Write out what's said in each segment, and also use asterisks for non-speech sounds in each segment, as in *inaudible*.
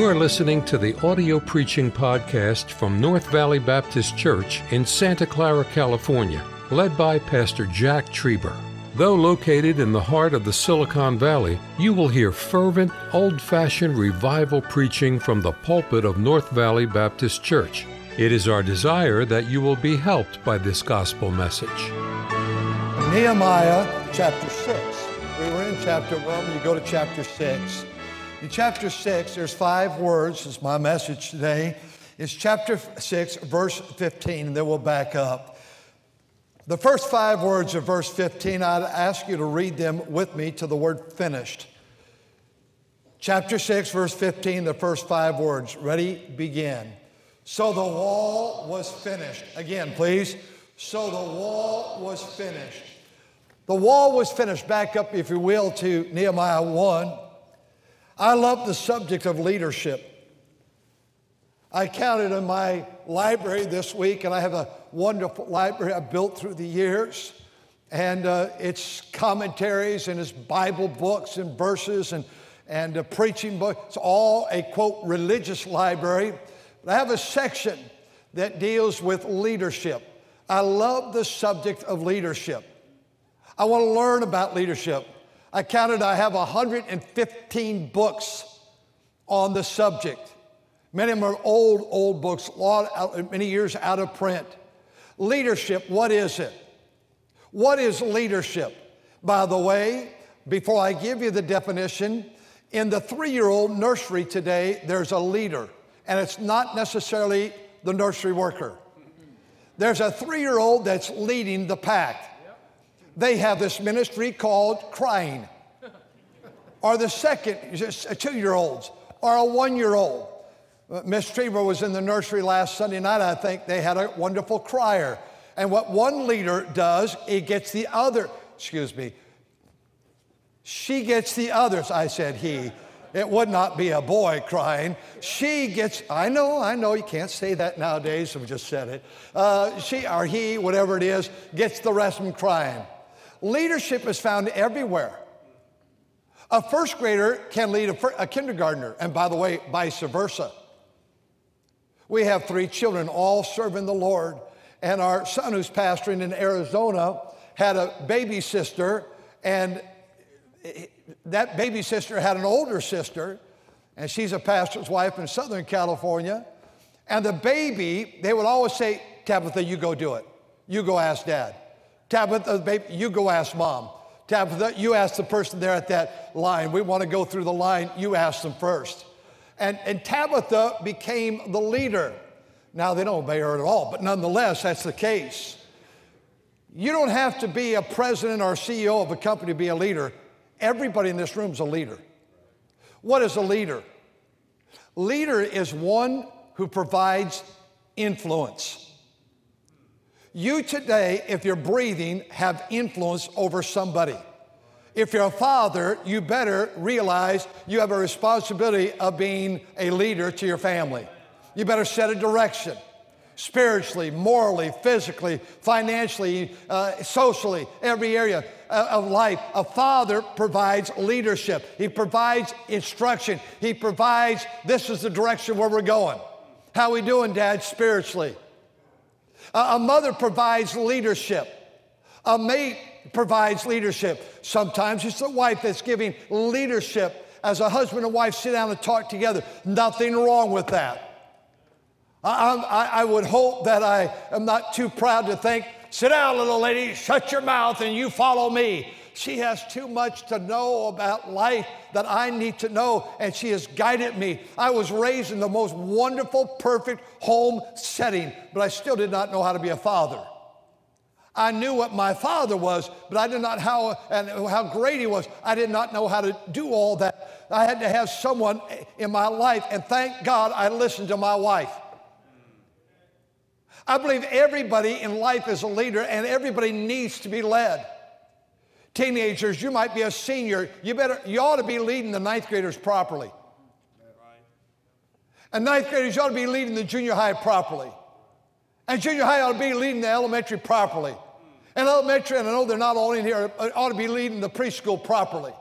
You are listening to the audio preaching podcast from North Valley Baptist Church in Santa Clara, California, led by Pastor Jack Trieber. Though located in the heart of the Silicon Valley, you will hear fervent, old fashioned revival preaching from the pulpit of North Valley Baptist Church. It is our desire that you will be helped by this gospel message. Nehemiah chapter 6. We were in chapter 1, you go to chapter 6. In chapter 6, there's five words, is my message today. It's chapter 6, verse 15, and then we'll back up. The first five words of verse 15, I'd ask you to read them with me to the word finished. Chapter 6, verse 15, the first five words. Ready? Begin. So the wall was finished. Again, please. So the wall was finished. The wall was finished. Back up, if you will, to Nehemiah 1. I love the subject of leadership. I counted in my library this week, and I have a wonderful library I've built through the years. And uh, it's commentaries and it's Bible books and verses and, and a preaching book. It's all a quote religious library. But I have a section that deals with leadership. I love the subject of leadership. I want to learn about leadership. I counted, I have 115 books on the subject. Many of them are old, old books, many years out of print. Leadership, what is it? What is leadership? By the way, before I give you the definition, in the three year old nursery today, there's a leader, and it's not necessarily the nursery worker. There's a three year old that's leading the pack they have this ministry called crying. Or the second, two year olds, or a one year old. Uh, Miss Trevor was in the nursery last Sunday night. I think they had a wonderful crier. And what one leader does, he gets the other, excuse me, she gets the others. I said he. It would not be a boy crying. She gets, I know, I know, you can't say that nowadays, we just said it. Uh, she or he, whatever it is, gets the rest of them crying. Leadership is found everywhere. A first grader can lead a, a, kindergartner, and by the way, vice versa. We have three children, all serving the Lord, and our son, who's pastoring in Arizona, had a baby sister, and that baby sister had an older sister, and she's a pastor's wife in Southern California. And the baby, they would always say, Tabitha, you go do it. You go ask dad. Tabitha, baby, you go ask mom. Tabitha, you ask the person there at that line. We want to go through the line. You ask them first. And, and Tabitha became the leader. Now, they don't obey her at all, but nonetheless, that's the case. You don't have to be a president or CEO of a company to be a leader. Everybody in this room is a leader. What is a leader? Leader is one who provides influence. You today, if you're breathing, have influence over somebody. If you're a father, you better realize you have a responsibility of being a leader to your family. You better set a direction spiritually, morally, physically, financially, uh, socially, every area of life. A father provides leadership, he provides instruction, he provides this is the direction where we're going. How we doing, Dad, spiritually? A mother provides leadership. A mate provides leadership. Sometimes it's the wife that's giving leadership as a husband and wife sit down and talk together. Nothing wrong with that. I, I, I, would hope that I am not too proud to think, sit down, little lady, shut your mouth, and you follow me. She has too much to know about life that I need to know, and she has guided me. I was raised in the most wonderful, perfect home setting, but I still did not know how to be a father. I knew what my father was, but I did not how and how great he was. I did not know how to do all that. I had to have someone in my life, and thank God I listened to my wife. I believe everybody in life is a leader, and everybody needs to be led. Teenagers, you might be a senior. You better, you ought to be leading the ninth graders properly. And ninth graders, you ought to be leading the junior high properly. And junior high ought to be leading the elementary properly. And elementary, and I know they're not all in here, ought to be leading the preschool properly.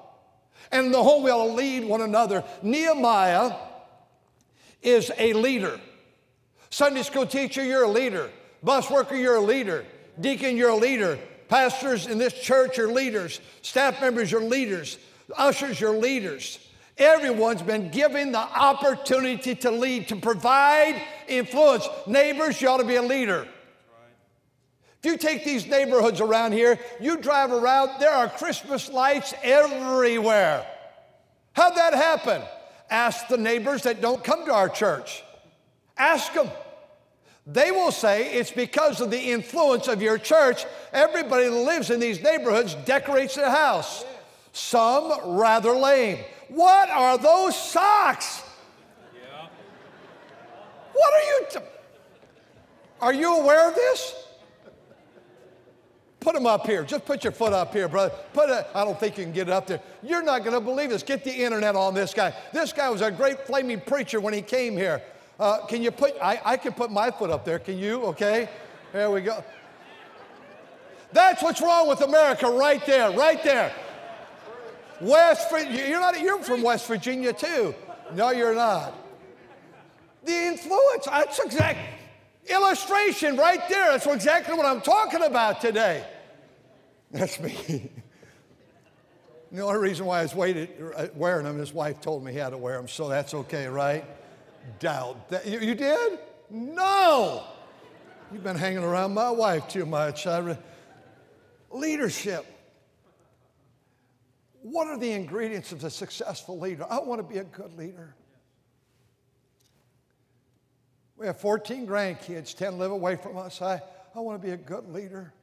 And the home, we ought to lead one another. Nehemiah is a leader. Sunday school teacher, you're a leader. Bus worker, you're a leader. Deacon, you're a leader. Pastors in this church are leaders. Staff members are leaders. Ushers, you're leaders. Everyone's been given the opportunity to lead, to provide influence. Neighbors, you ought to be a leader. If you take these neighborhoods around here, you drive around, there are Christmas lights everywhere. How'd that happen? Ask the neighbors that don't come to our church. Ask them. They will say it's because of the influence of your church. Everybody that lives in these neighborhoods decorates their house. Some rather lame. What are those socks? What are you? T- are you aware of this? Put them up here. Just put your foot up here, brother. Put it. I don't think you can get it up there. You're not going to believe this. Get the internet on this guy. This guy was a great flaming preacher when he came here. Uh, can you put? I, I can put my foot up there. Can you? Okay. There we go. That's what's wrong with America, right there, right there. West, Virginia, you're not. You're from West Virginia too. No, you're not. The influence. That's exact illustration right there. That's exactly what I'm talking about today. That's me. *laughs* the only reason why I was waited, uh, wearing them, his wife told me he had to wear them, so that's okay, right? Doubt that you, you did? No. You've been hanging around my wife too much. I, leadership. What are the ingredients of a successful leader? I want to be a good leader. We have 14 grandkids, 10 live away from us. I, I want to be a good leader.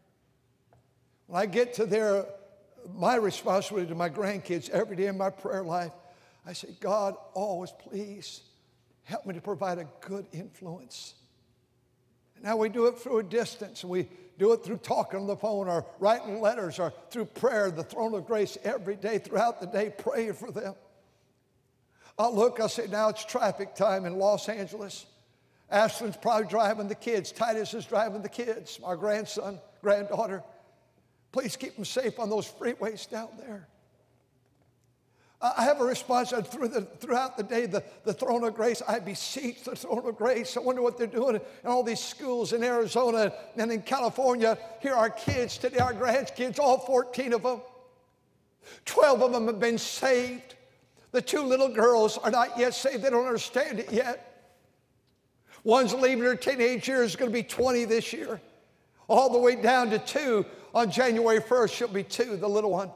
When I get to their, my responsibility to my grandkids every day in my prayer life, I say, God, always please help me to provide a good influence. Now we do it through a distance. We do it through talking on the phone or writing letters or through prayer, the throne of grace every day, throughout the day, praying for them. I'll look, I'll say, now it's traffic time in Los Angeles. Ashlyn's probably driving the kids. Titus is driving the kids, our grandson, granddaughter. Please keep them safe on those freeways down there. I have a response through the, throughout the day, the, the throne of grace. I beseech the throne of grace. I wonder what they're doing in all these schools in Arizona and in California. Here are kids today, our grandkids, all 14 of them. 12 of them have been saved. The two little girls are not yet saved, they don't understand it yet. One's leaving her teenage years, going to be 20 this year, all the way down to two. On January 1st, she'll be two, the little one.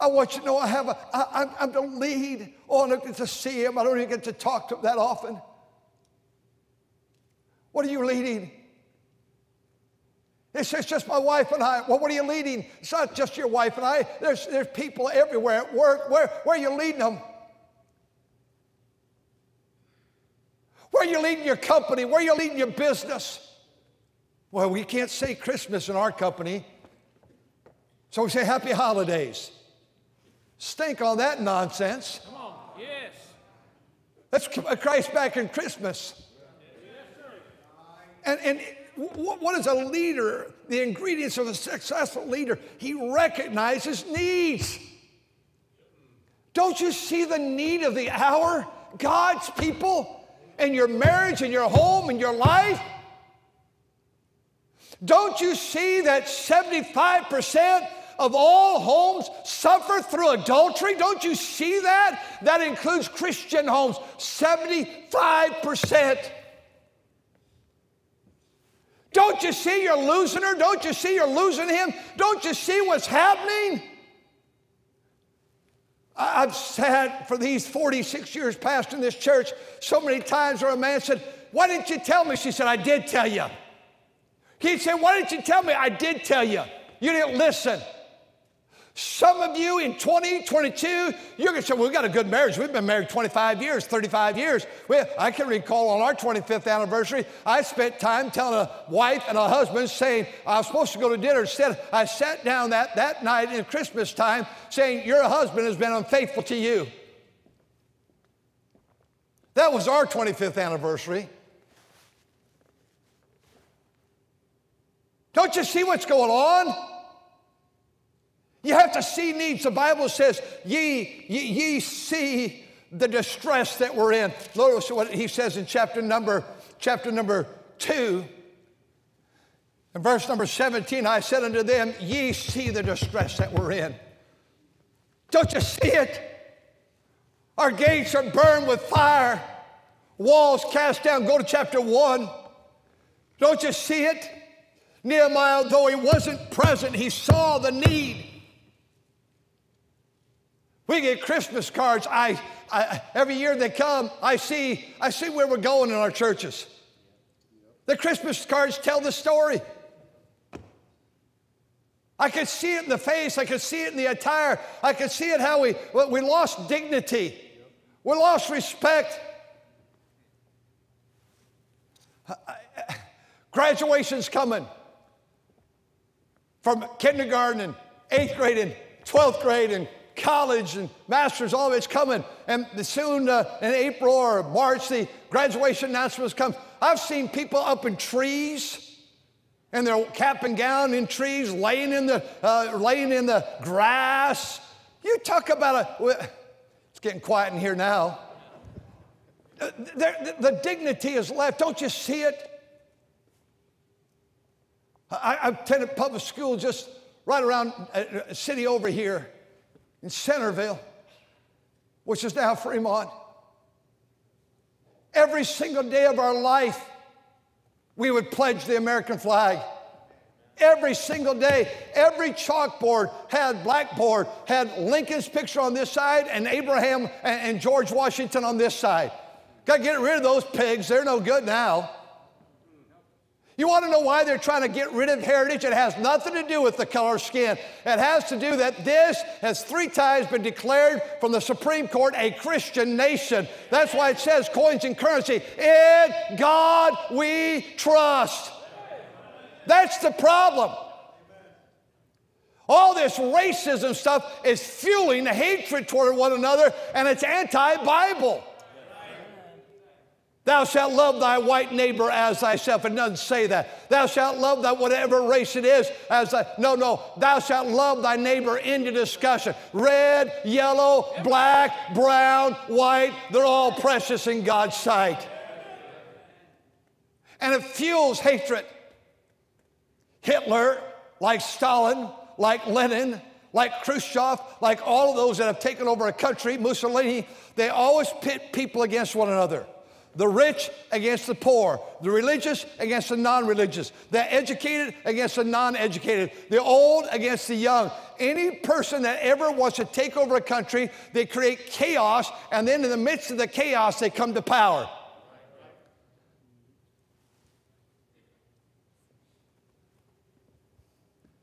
I want you to know I have a, I, I'm, I'm the lead. Oh, I don't get oh, to see him. I don't even get to talk to him that often. What are you leading? It's, it's just my wife and I. Well, what are you leading? It's not just your wife and I. There's, there's people everywhere at work. Where, where are you leading them? Where are you leading your company? Where are you leading your business? Well, we can't say Christmas in our company. So we say happy holidays. Stink on that nonsense. Come on, yes. Let's uh, Christ back in Christmas. And, and what is a leader? The ingredients of a successful leader, he recognizes needs. Don't you see the need of the hour? God's people in your marriage, in your home, in your life. Don't you see that 75% of all homes suffer through adultery. Don't you see that? That includes Christian homes, 75%. Don't you see you're losing her? Don't you see you're losing him? Don't you see what's happening? I've sat for these 46 years pastoring this church so many times where a man said, Why didn't you tell me? She said, I did tell you. He said, Why didn't you tell me? I did tell you. You didn't listen. Some of you in 2022, you're going to say, well, we've got a good marriage. We've been married 25 years, 35 years. We, I can recall on our 25th anniversary, I spent time telling a wife and a husband saying, I was supposed to go to dinner. Instead, I sat down that, that night in Christmas time saying, Your husband has been unfaithful to you. That was our 25th anniversary. Don't you see what's going on? You have to see needs. The Bible says, ye, ye, ye see the distress that we're in. Notice what he says in chapter number, chapter number two. In verse number 17, I said unto them, Ye see the distress that we're in. Don't you see it? Our gates are burned with fire, walls cast down. Go to chapter 1. Don't you see it? Nehemiah, though he wasn't present, he saw the need. We get Christmas cards. I, I, every year they come, I see, I see where we're going in our churches. The Christmas cards tell the story. I could see it in the face. I could see it in the attire. I could see it how we, we lost dignity. We lost respect. Graduation's coming from kindergarten and eighth grade and 12th grade and college and master's, all of it's coming. And soon uh, in April or March, the graduation announcements come. I've seen people up in trees and their cap and gown in trees, laying in the, uh, laying in the grass. You talk about a, it's getting quiet in here now. Uh, the, the dignity is left. Don't you see it? I, I attended public school just right around a uh, city over here in Centerville, which is now Fremont. Every single day of our life, we would pledge the American flag. Every single day, every chalkboard had blackboard, had Lincoln's picture on this side and Abraham and George Washington on this side. Got to get rid of those pigs. They're no good now. You want to know why they're trying to get rid of heritage? It has nothing to do with the color of skin. It has to do that this has three times been declared from the Supreme Court a Christian nation. That's why it says coins and currency. In God we trust. That's the problem. All this racism stuff is fueling hatred toward one another, and it's anti Bible. Thou shalt love thy white neighbor as thyself. It doesn't say that. Thou shalt love that whatever race it is as thy, no, no. Thou shalt love thy neighbor into discussion. Red, yellow, black, brown, white, they're all precious in God's sight. And it fuels hatred. Hitler, like Stalin, like Lenin, like Khrushchev, like all of those that have taken over a country, Mussolini, they always pit people against one another the rich against the poor, the religious against the non religious, the educated against the non educated, the old against the young. Any person that ever wants to take over a country, they create chaos, and then in the midst of the chaos, they come to power.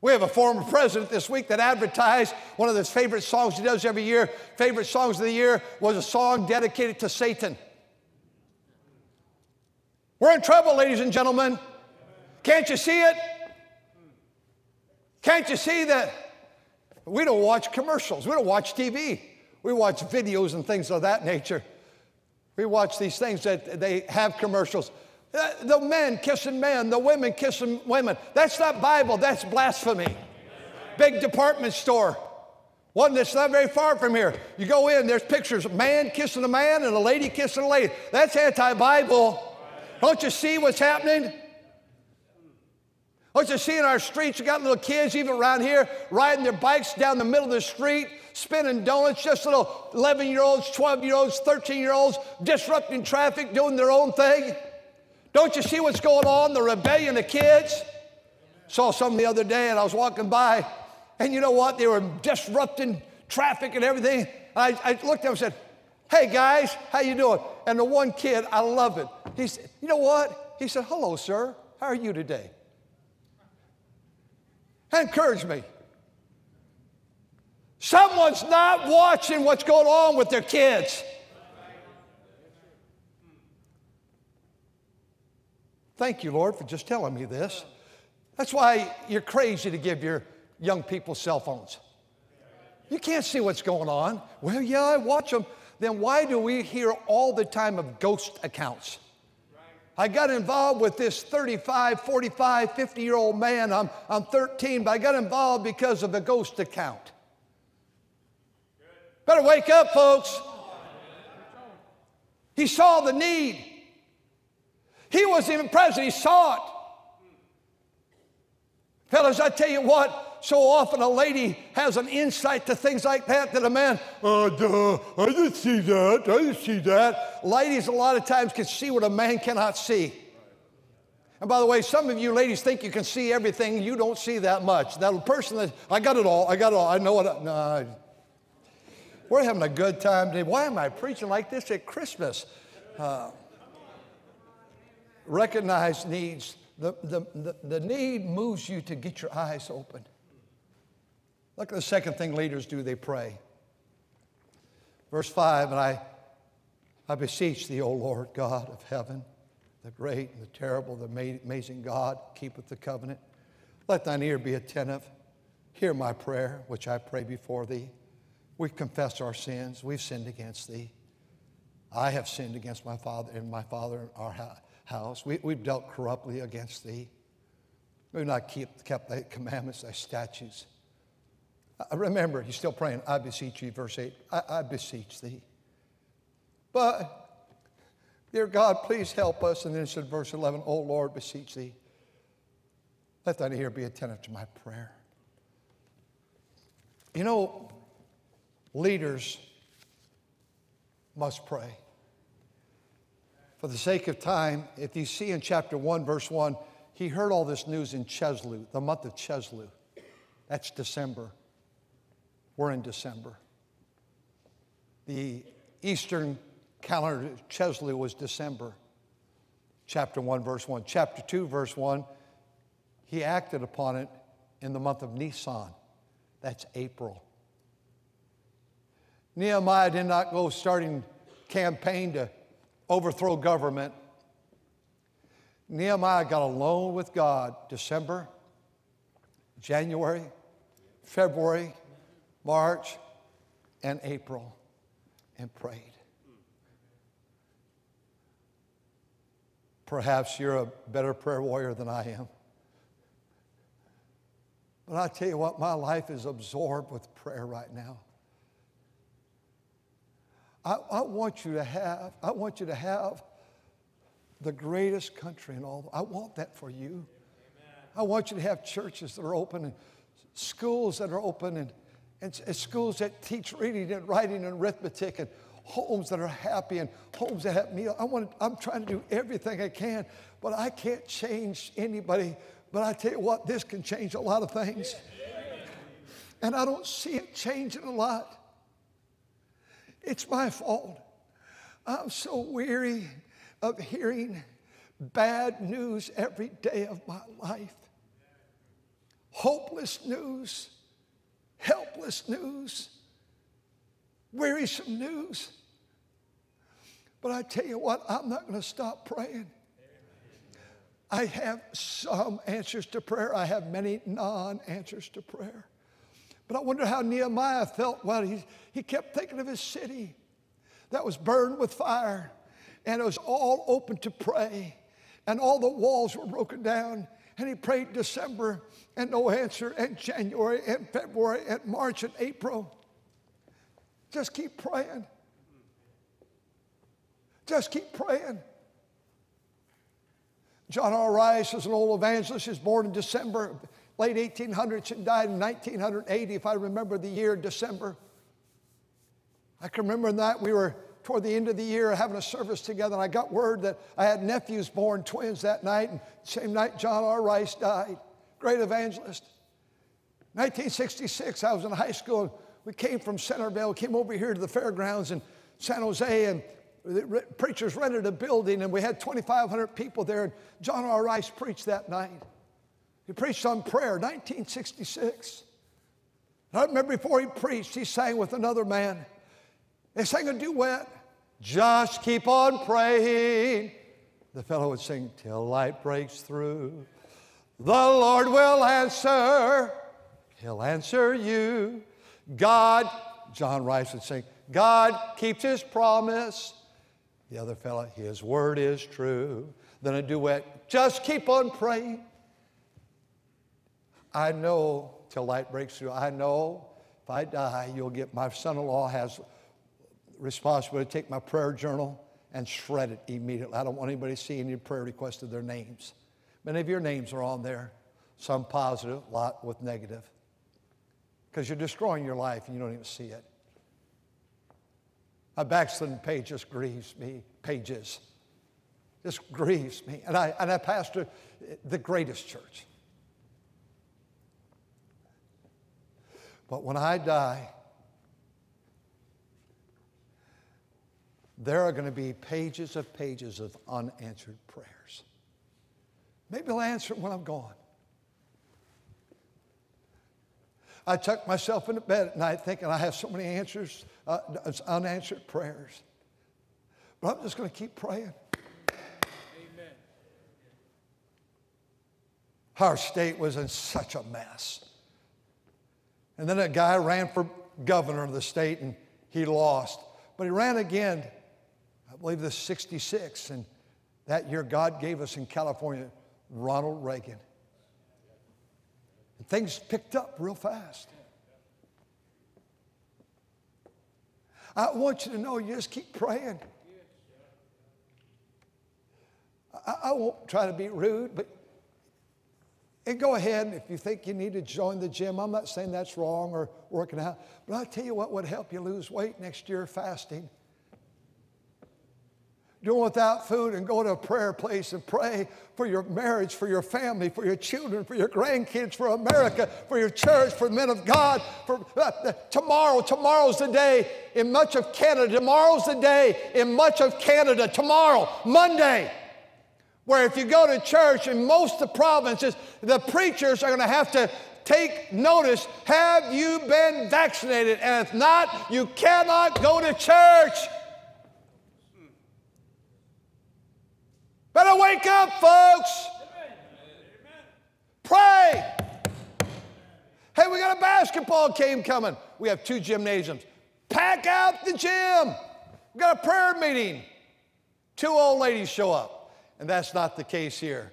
We have a former president this week that advertised one of his favorite songs he does every year. Favorite songs of the year was a song dedicated to Satan. We're in trouble, ladies and gentlemen. Can't you see it? Can't you see that we don't watch commercials? We don't watch TV. We watch videos and things of that nature. We watch these things that they have commercials. Uh, the men kissing men, the women kissing women. That's not Bible, that's blasphemy. Big department store. One that's not very far from here. You go in, there's pictures of man kissing a man and a lady kissing a lady. That's anti Bible. Don't you see what's happening? Don't you see in our streets, you got little kids even around here riding their bikes down the middle of the street, spinning donuts, just little 11 year olds, 12 year olds, 13 year olds, disrupting traffic, doing their own thing. Don't you see what's going on? The rebellion of kids. Saw some the other day and I was walking by, and you know what? They were disrupting traffic and everything. I, I looked at them and said, Hey guys, how you doing? And the one kid, I love it. He said, you know what? He said, hello, sir. How are you today? That encouraged me. Someone's not watching what's going on with their kids. Thank you, Lord, for just telling me this. That's why you're crazy to give your young people cell phones. You can't see what's going on. Well, yeah, I watch them then why do we hear all the time of ghost accounts? I got involved with this 35, 45, 50 year old man. I'm, I'm 13, but I got involved because of a ghost account. Better wake up, folks. He saw the need. He wasn't even present, he saw it. Fellas, I tell you what, so often a lady has an insight to things like that that a man, oh, duh, I didn't see that, I didn't see that. Ladies, a lot of times, can see what a man cannot see. And by the way, some of you ladies think you can see everything, you don't see that much. That person that, I got it all, I got it all, I know what, no. We're having a good time today. Why am I preaching like this at Christmas? Uh, recognize needs. The, the, the, the need moves you to get your eyes open. Look at the second thing leaders do they pray. Verse 5 And I, I beseech thee, O Lord God of heaven, the great and the terrible, the amazing God, keepeth the covenant. Let thine ear be attentive. Hear my prayer, which I pray before thee. We confess our sins. We've sinned against thee. I have sinned against my father and my father and our house. We, have dealt corruptly against thee. We've not keep, kept thy commandments, thy statutes. Remember, he's still praying, I beseech you, verse 8, I, I beseech thee. But, dear God, please help us. And then it said, verse 11, Oh Lord, beseech thee. Let thine ear be attentive to my prayer. You know, leaders must pray. For the sake of time, if you see in chapter 1, verse 1, he heard all this news in Chisleu, the month of Chisleu. That's December. We're in December. The Eastern calendar, Chisleu, was December. Chapter 1, verse 1. Chapter 2, verse 1, he acted upon it in the month of Nisan. That's April. Nehemiah did not go starting campaign to overthrow government. Nehemiah got alone with God December, January, February, March, and April and prayed. Perhaps you're a better prayer warrior than I am. But I tell you what, my life is absorbed with prayer right now. I, I, want you to have, I want you to have the greatest country in all. I want that for you. Amen. I want you to have churches that are open and schools that are open and and, schools that teach reading and writing and arithmetic and homes that are happy and homes that have meals. I want, I'm trying to do everything I can, but I can't change anybody. But I tell you what, this can change a lot of things. And I don't see it changing a lot. It's my fault. I'm so weary of hearing bad news every day of my life. Hopeless news helpless news, wearisome news. But I tell you what, I'm not going to stop praying. I have some answers to prayer, I have many non answers to prayer. But I wonder how Nehemiah felt while he, he kept thinking of his city that was burned with fire and it was all open to pray and all the walls were broken down and he prayed December and no answer, and January and February and March and April. Just keep praying. Just keep praying. John R. Rice was an old evangelist. He was born in December, late 1800s, and died in 1980, if I remember the year, December. I can remember that we were toward the end of the year having a service together, and I got word that I had nephews born twins that night, and same night John R. Rice died. Great evangelist. 1966, I was in high school, and we came from Centerville, came over here to the fairgrounds in San Jose, and the preachers rented a building, and we had 2,500 people there, and John R. Rice preached that night. He preached on prayer, 1966. I remember before he preached, he sang with another man. They sang a duet. Just keep on praying. The fellow would sing, Till light breaks through. The Lord will answer. He'll answer you. God, John Rice would sing, God keeps his promise. The other fellow, his word is true. Then a duet, just keep on praying. I know till light breaks through. I know if I die, you'll get my son in law has responsibility to take my prayer journal and shred it immediately. I don't want anybody to see any prayer requests of their names. Many of your names are on there, some positive, a lot with negative. Because you're destroying your life and you don't even see it. A backslidden page just grieves me, pages. Just grieves me. And I, and I pastor the greatest church. But when I die, there are going to be pages of pages of unanswered prayers. Maybe I'll answer it when I'm gone. I tuck myself into bed at night thinking I have so many answers, uh, unanswered prayers. But I'm just going to keep praying. Amen. Our state was in such a mess. And then a guy ran for governor of the state and he lost. But he ran again believe this 66, and that year God gave us in California Ronald Reagan. And things picked up real fast. I want you to know you just keep praying. I, I won't try to be rude, but and go ahead if you think you need to join the gym. I'm not saying that's wrong or working out, but I'll tell you what would help you lose weight next year fasting doing without food and go to a prayer place and pray for your marriage, for your family, for your children, for your grandkids, for America, for your church, for men of God, for uh, tomorrow. Tomorrow's the day in much of Canada. Tomorrow's the day in much of Canada. Tomorrow, Monday. Where if you go to church in most of the provinces, the preachers are going to have to take notice have you been vaccinated? And if not, you cannot go to church. Better wake up, folks. Pray. Hey, we got a basketball game coming. We have two gymnasiums. Pack out the gym. We got a prayer meeting. Two old ladies show up. And that's not the case here.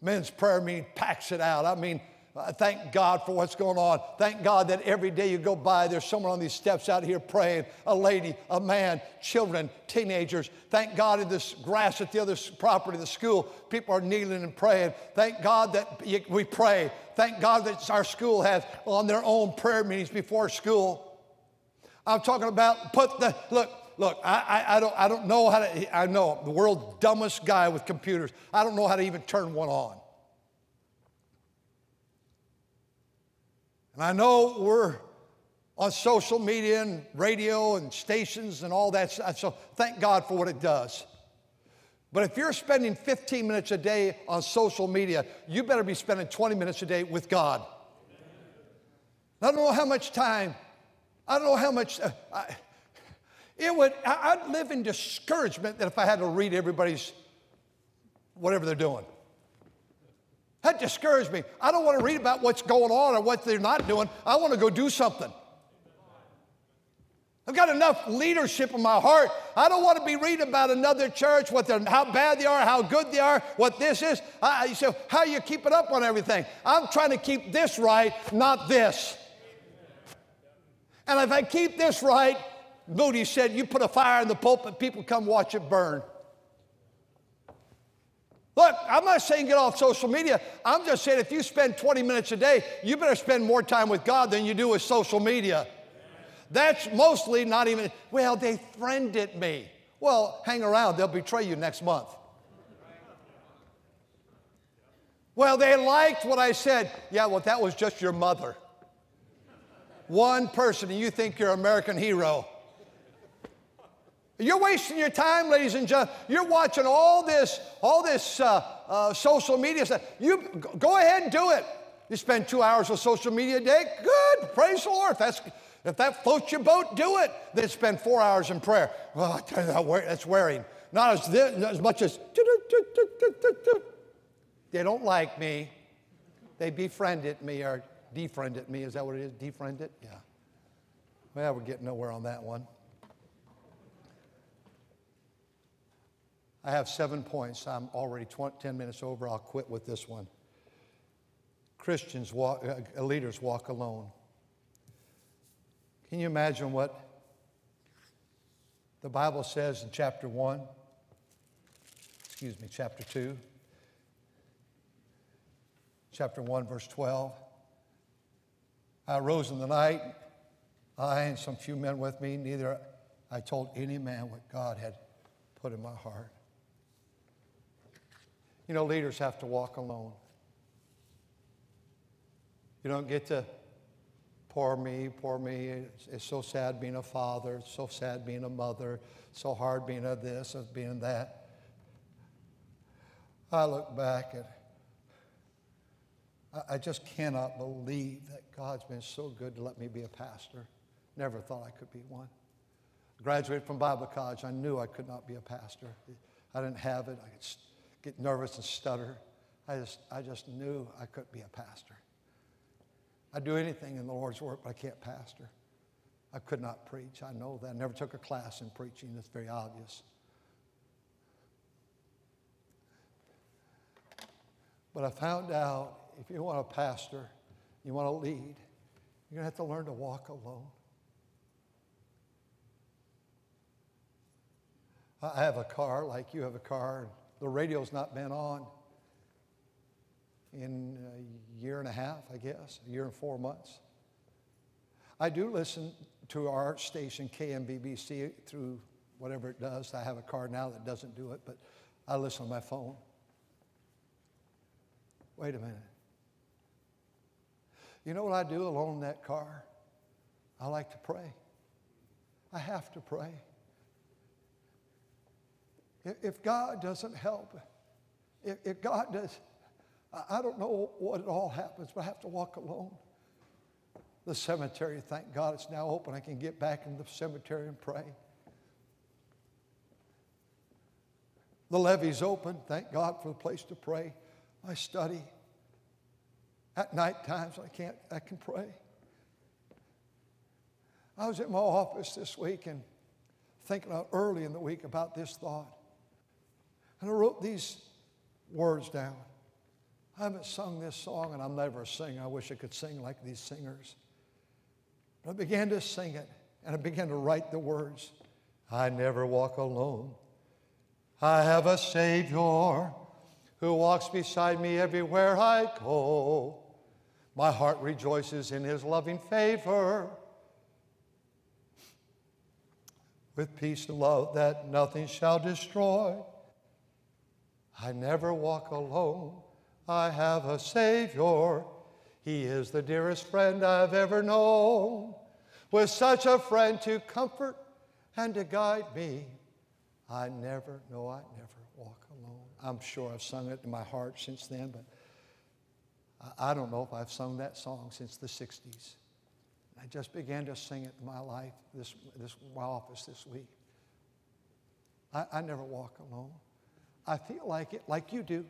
Men's prayer meeting packs it out. I mean, Uh, thank God for what's going on. Thank God that every day you go by, there's someone on these steps out here praying a lady, a man, children, teenagers. Thank God in this grass at the other property, the school, people are kneeling and praying. Thank God that we pray. Thank God that our school has on their own prayer meetings before school. I'm talking about put the, look, look, I, I, I, don't, I don't know how to, I know the world's dumbest guy with computers. I don't know how to even turn one on. And I know we're on social media and radio and stations and all that. So thank God for what it does. But if you're spending 15 minutes a day on social media, you better be spending 20 minutes a day with God. I don't know how much time, I don't know how much, uh, I, it would, I'd live in discouragement that if I had to read everybody's, whatever they're doing. That discouraged me. I don't want to read about what's going on or what they're not doing. I want to go do something. I've got enough leadership in my heart. I don't want to be reading about another church, what they're, how bad they are, how good they are, what this is. I, you say, how you keeping up on everything? I'm trying to keep this right, not this. And if I keep this right, Moody said, you put a fire in the pulpit, people come watch it burn. Look, I'm not saying get off social media. I'm just saying if you spend 20 minutes a day, you better spend more time with God than you do with social media. That's mostly not even, well, they friended me. Well, hang around, they'll betray you next month. Well, they liked what I said. Yeah, well, that was just your mother. One person, and you think you're an American hero. You're wasting your time, ladies and gentlemen. You're watching all this, all this uh, uh, social media stuff. You go ahead and do it. You spend two hours with social media a day. Good, praise the Lord. If that's if that floats your boat, do it. Then spend four hours in prayer. Well, I tell you that's wearing. Not as, not as much as they don't like me. They befriended me or defriended me. Is that what it is? Defriended? Yeah. Well, we're getting nowhere on that one. I have seven points. I'm already 20, 10 minutes over. I'll quit with this one. Christians walk, uh, leaders walk alone. Can you imagine what the Bible says in chapter 1? excuse me, chapter 2, chapter 1, verse 12. I rose in the night, I and some few men with me, neither I told any man what God had put in my heart. You know, leaders have to walk alone. You don't get to poor me, poor me. It's, it's, so sad being a father. It's so sad being a mother. So hard being a this, of being that. I look back and I, I just cannot believe that God's been so good to let me be a pastor. Never thought I could be one. Graduated from Bible college. I knew I could not be a pastor. I didn't have it. I could get nervous and stutter. I just, I just knew I couldn't be a pastor. I'd do anything in the Lord's work, but I can't pastor. I could not preach. I know that. I never took a class in preaching. That's very obvious. But I found out if you want to pastor, you want to lead, you're going to have to learn to walk alone. I have a car like you have a car. The radio's not been on in a year and a half, I guess, a year and four months. I do listen to our station, KMBBC, through whatever it does. I have a car now that doesn't do it, but I listen on my phone. Wait a minute. You know what I do alone in that car? I like to pray. I have to pray. If God doesn't help, if God does, I don't know what it all happens, but I have to walk alone. The cemetery, thank God it's now open. I can get back in the cemetery and pray. The levee's open. Thank God for the place to pray. I study. At night times I can't I can pray. I was at my office this week and thinking early in the week about this thought. And I wrote these words down. I haven't sung this song and I'm never a singer. I wish I could sing like these singers. But I began to sing it and I began to write the words. I never walk alone. I have a Savior who walks beside me everywhere I go. My heart rejoices in his loving favor. With peace and love that nothing shall destroy. I never walk alone. I have a Savior. He is the dearest friend I've ever known. With such a friend to comfort and to guide me, I never, no, I never walk alone. I'm sure I've sung it in my heart since then, but I don't know if I've sung that song since the 60s. I just began to sing it in my life, this, this my office this week. I, I never walk alone. I feel like it, like you do.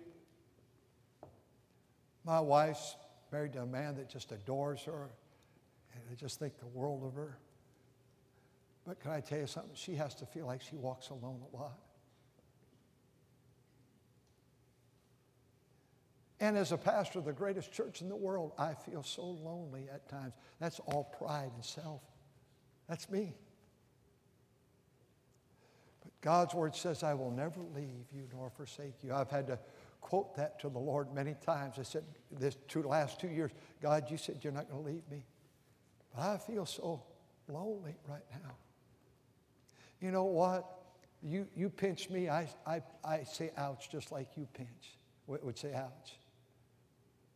My wife's married to a man that just adores her, and I just think the world of her. But can I tell you something? She has to feel like she walks alone a lot. And as a pastor of the greatest church in the world, I feel so lonely at times. That's all pride and self. That's me. God's word says, I will never leave you nor forsake you. I've had to quote that to the Lord many times. I said, this two last two years, God, you said you're not going to leave me. But I feel so lonely right now. You know what? You, you pinch me, I, I, I say ouch just like you pinch, would say ouch.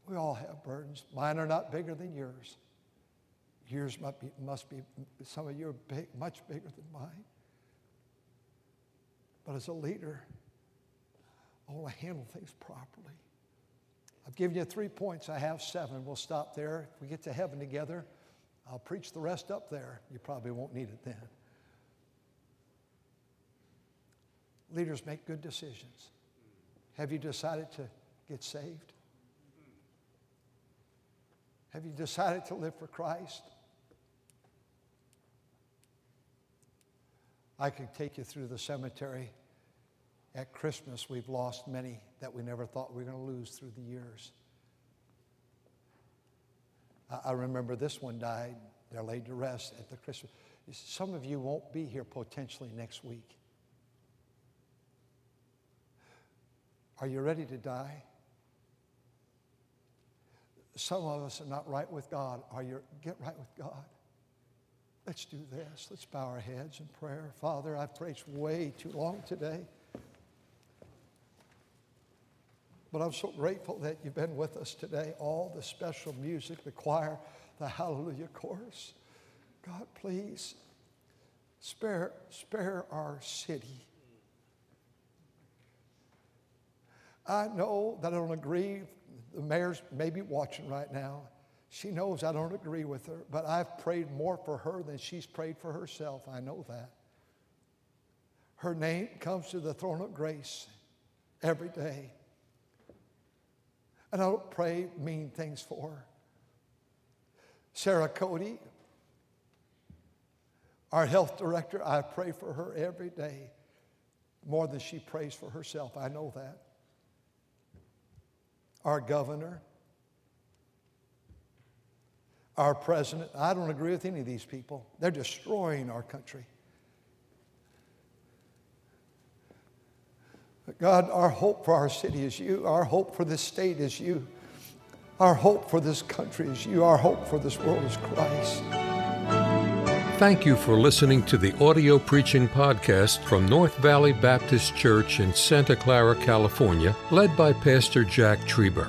We all have burdens. Mine are not bigger than yours. Yours must be, must be some of you are big, much bigger than mine. But as a leader, I want to handle things properly. I've given you three points. I have seven. We'll stop there. If we get to heaven together, I'll preach the rest up there. You probably won't need it then. Leaders make good decisions. Have you decided to get saved? Have you decided to live for Christ? I could take you through the cemetery. At Christmas, we've lost many that we never thought we were going to lose through the years. I remember this one died. They're laid to rest at the Christmas. Some of you won't be here potentially next week. Are you ready to die? Some of us are not right with God. Are you get right with God? Let's do this. Let's bow our heads in prayer. Father, I've preached way too long today. But I'm so grateful that you've been with us today. All the special music, the choir, the hallelujah chorus. God, please spare, spare our city. I know that I don't agree. The mayor's maybe watching right now. She knows I don't agree with her, but I've prayed more for her than she's prayed for herself. I know that. Her name comes to the throne of grace every day. And I don't pray mean things for her. Sara Cody, our health director, I pray for her every day more than she prays for herself. I know that. Our governor, our president, I don't agree with any of these people. They're destroying our country. But God, our hope for our city is you. Our hope for this state is you. Our hope for this country is you. Our hope for this world is Christ. Thank you for listening to the audio preaching podcast from North Valley Baptist Church in Santa Clara, California, led by Pastor Jack Trieber.